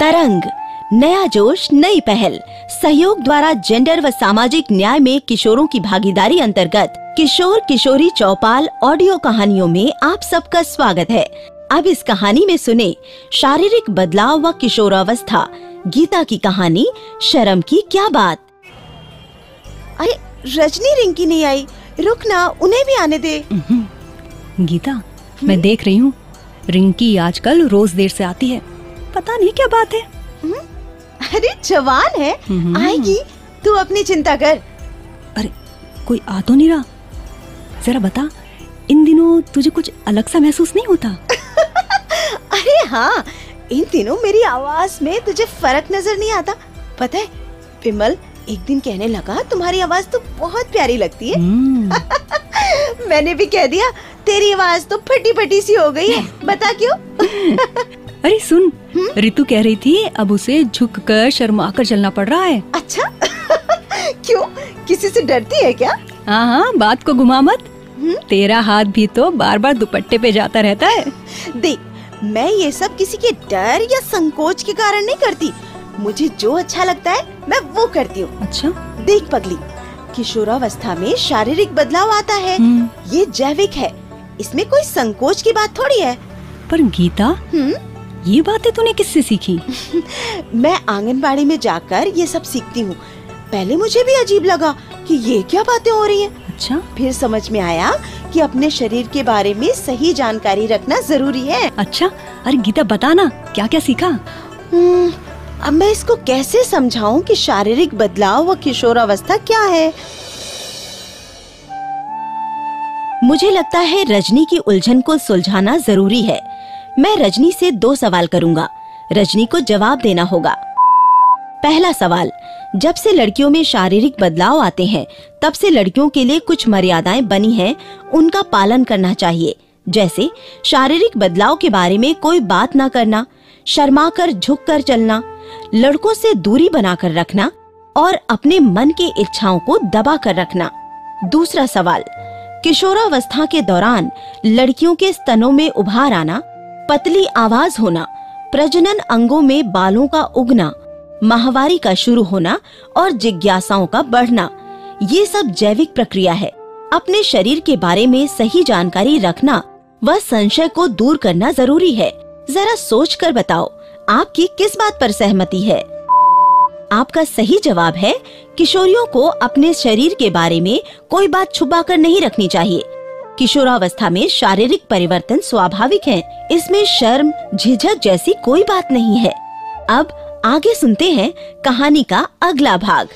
तरंग नया जोश नई पहल। सहयोग द्वारा जेंडर व सामाजिक न्याय में किशोरों की भागीदारी अंतर्गत किशोर किशोरी चौपाल ऑडियो कहानियों में आप सबका स्वागत है। अब इस कहानी में सुने शारीरिक बदलाव व किशोरावस्था गीता की कहानी शर्म की क्या बात? अरे रजनी रिंकी नहीं आई। रुक ना उन्हें भी आने दे। गीता मैं देख रही हूँ। रिंकी आजकल रोज देर से आती है। पता नहीं क्या बात है। अरे जवान है। हम्म। आएगी। तू अपनी चिंता कर। अरे कोई आ तो नहीं रहा। जरा बता इन दिनों तुझे कुछ अलग सा महसूस नहीं होता? अरे हाँ इन दिनों मेरी आवाज़ में तुझे फ़र्क नज़र नहीं आता। पता है विमल एक दिन कहने लगा तुम्हारी आवाज़ तो बहुत प्यारी लगती है। हम्म, मैंने भी कह दिया तेरी आवाज़ तो फटी फटी सी हो गई है। बता क्यों? अरे सुन रितु कह रही थी अब उसे झुक कर शर्मा कर चलना पड़ रहा है। अच्छा? क्यों? किसी से डरती है क्या? हाँ हाँ बात को घुमा मत। हम्म? तेरा हाथ भी तो बार बार दुपट्टे पे जाता रहता है। देख मैं ये सब किसी के डर या संकोच के कारण नहीं करती। मुझे जो अच्छा लगता है मैं वो करती हूँ। अच्छा। देख पगली किशोरावस्था में शारीरिक बदलाव आता है। हम्म, ये जैविक है। इसमें कोई संकोच की बात थोड़ी है। पर गीता? हम्म? ये बातें तूने किससे सीखी? मैं आंगनबाड़ी में जाकर ये सब सीखती हूँ। पहले मुझे भी अजीब लगा कि ये क्या बातें हो रही हैं। अच्छा। फिर समझ में आया कि अपने शरीर के बारे में सही जानकारी रखना ज़रूरी है। अच्छा अरे गीता बताना क्या क्या सीखा? हम्म, अब मैं इसको कैसे समझाऊं कि शारीरिक बदलाव व किशोरावस्था क्या है? मुझे लगता है रजनी की उलझन को सुलझाना ज़रूरी है। मैं रजनी से दो सवाल करूँगा। रजनी को जवाब देना होगा। पहला सवाल, जब से लड़कियों में शारीरिक बदलाव आते हैं, तब से लड़कियों के लिए कुछ मर्यादाएँ बनी हैं, उनका पालन करना चाहिए। जैसे, शारीरिक बदलाव के बारे में कोई बात ना करना शर्मा कर झुक कर चलना, लड़कों से दूरी बनाकर रखना और अपने मन की इच्छाओं को दबा कर रखना। दूसरा सवाल, किशोरावस्था के दौरान लड़कियों के स्तनों में उभार आना पतली आवाज़ होना, प्रजनन अंगों में बालों का उगना, माहवारी का शुरू होना और जिज्ञासाओं का बढ़ना, ये सब जैविक प्रक्रिया है। अपने शरीर के बारे में सही जानकारी रखना व संशय को दूर करना ज़रूरी है। जरा सोच कर बताओ, आपकी किस बात पर सहमति है? आपका सही जवाब है, किशोरियों को अपने शरीर के बारे में कोई बात छुपा कर नहीं रखनी चाहिए। किशोरावस्था में शारीरिक परिवर्तन स्वाभाविक है। इसमें शर्म झिझक जैसी कोई बात नहीं है। अब आगे सुनते हैं कहानी का अगला भाग।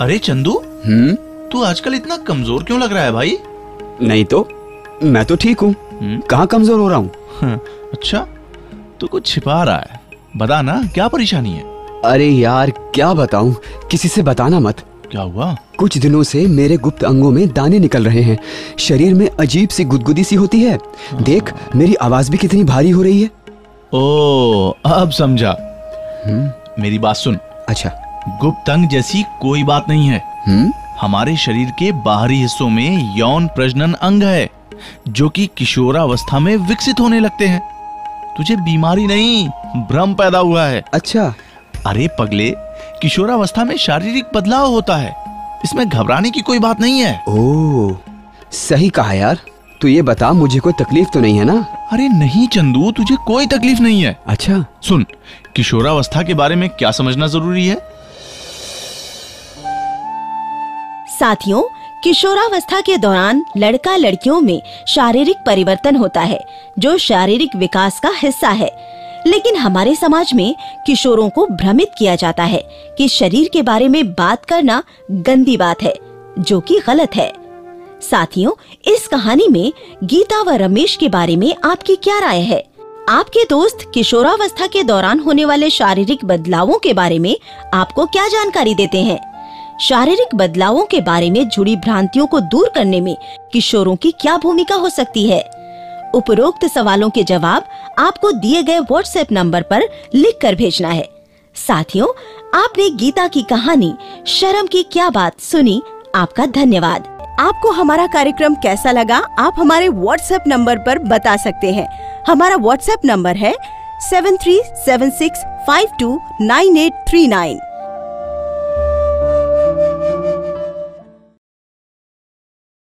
अरे चंदू हम्म? तू आजकल इतना कमज़ोर क्यों लग रहा है भाई? नहीं तो मैं तो ठीक हूँ। हम्म, कहाँ कमज़ोर हो रहा हूँ? हाँ, अच्छा तू कुछ छिपा रहा है। बता ना क्या परेशानी है? अरे यार क्या बताऊँ? किसी से बताना मत। क्या हुआ? कुछ दिनों से मेरे गुप्त अंगों में दाने निकल रहे हैं। शरीर में अजीब सी गुदगुदी सी होती है। देख मेरी आवाज़ भी कितनी भारी हो रही है। ओ अब समझा। मेरी बात सुन। अच्छा। गुप्त अंग जैसी कोई बात नहीं है। हम्म। हमारे शरीर के बाहरी हिस्सों में यौन प्रजनन अंग है जो कि किशोरावस्था में विकसित होने लगते हैं। तुझे बीमारी नहीं भ्रम पैदा हुआ है। अच्छा। अरे पगले किशोरावस्था में शारीरिक बदलाव होता है। इसमें घबराने की कोई बात नहीं है। ओ सही कहा यार। तू ये बता मुझे कोई तकलीफ़ तो नहीं है ना? अरे नहीं चंदू तुझे कोई तकलीफ़ नहीं है। अच्छा। सुन किशोरावस्था के बारे में क्या समझना ज़रूरी है? साथियों किशोरावस्था के दौरान लड़का लड़कियों में शारीरिक परिवर्तन होता है जो शारीरिक विकास का हिस्सा है। लेकिन हमारे समाज में किशोरों को भ्रमित किया जाता है कि शरीर के बारे में बात करना गंदी बात है, जो कि गलत है। साथियों, इस कहानी में गीता व रमेश के बारे में आपकी क्या राय है? आपके दोस्त किशोरावस्था के दौरान होने वाले शारीरिक बदलावों के बारे में आपको क्या जानकारी देते हैं? शारीरिक बदलावों के बारे में जुड़ी भ्रांतियों को दूर करने में किशोरों की क्या भूमिका हो सकती है? उपरोक्त सवालों के जवाब आपको दिए गए व्हाट्सएप नंबर पर लिख कर भेजना है। साथियों, आपने गीता की कहानी, शर्म की क्या बात सुनी, आपका धन्यवाद। आपको हमारा कार्यक्रम कैसा लगा, आप हमारे व्हाट्सएप नंबर पर बता सकते हैं। हमारा व्हाट्सएप नंबर है seven three seven six five two nine eight three nine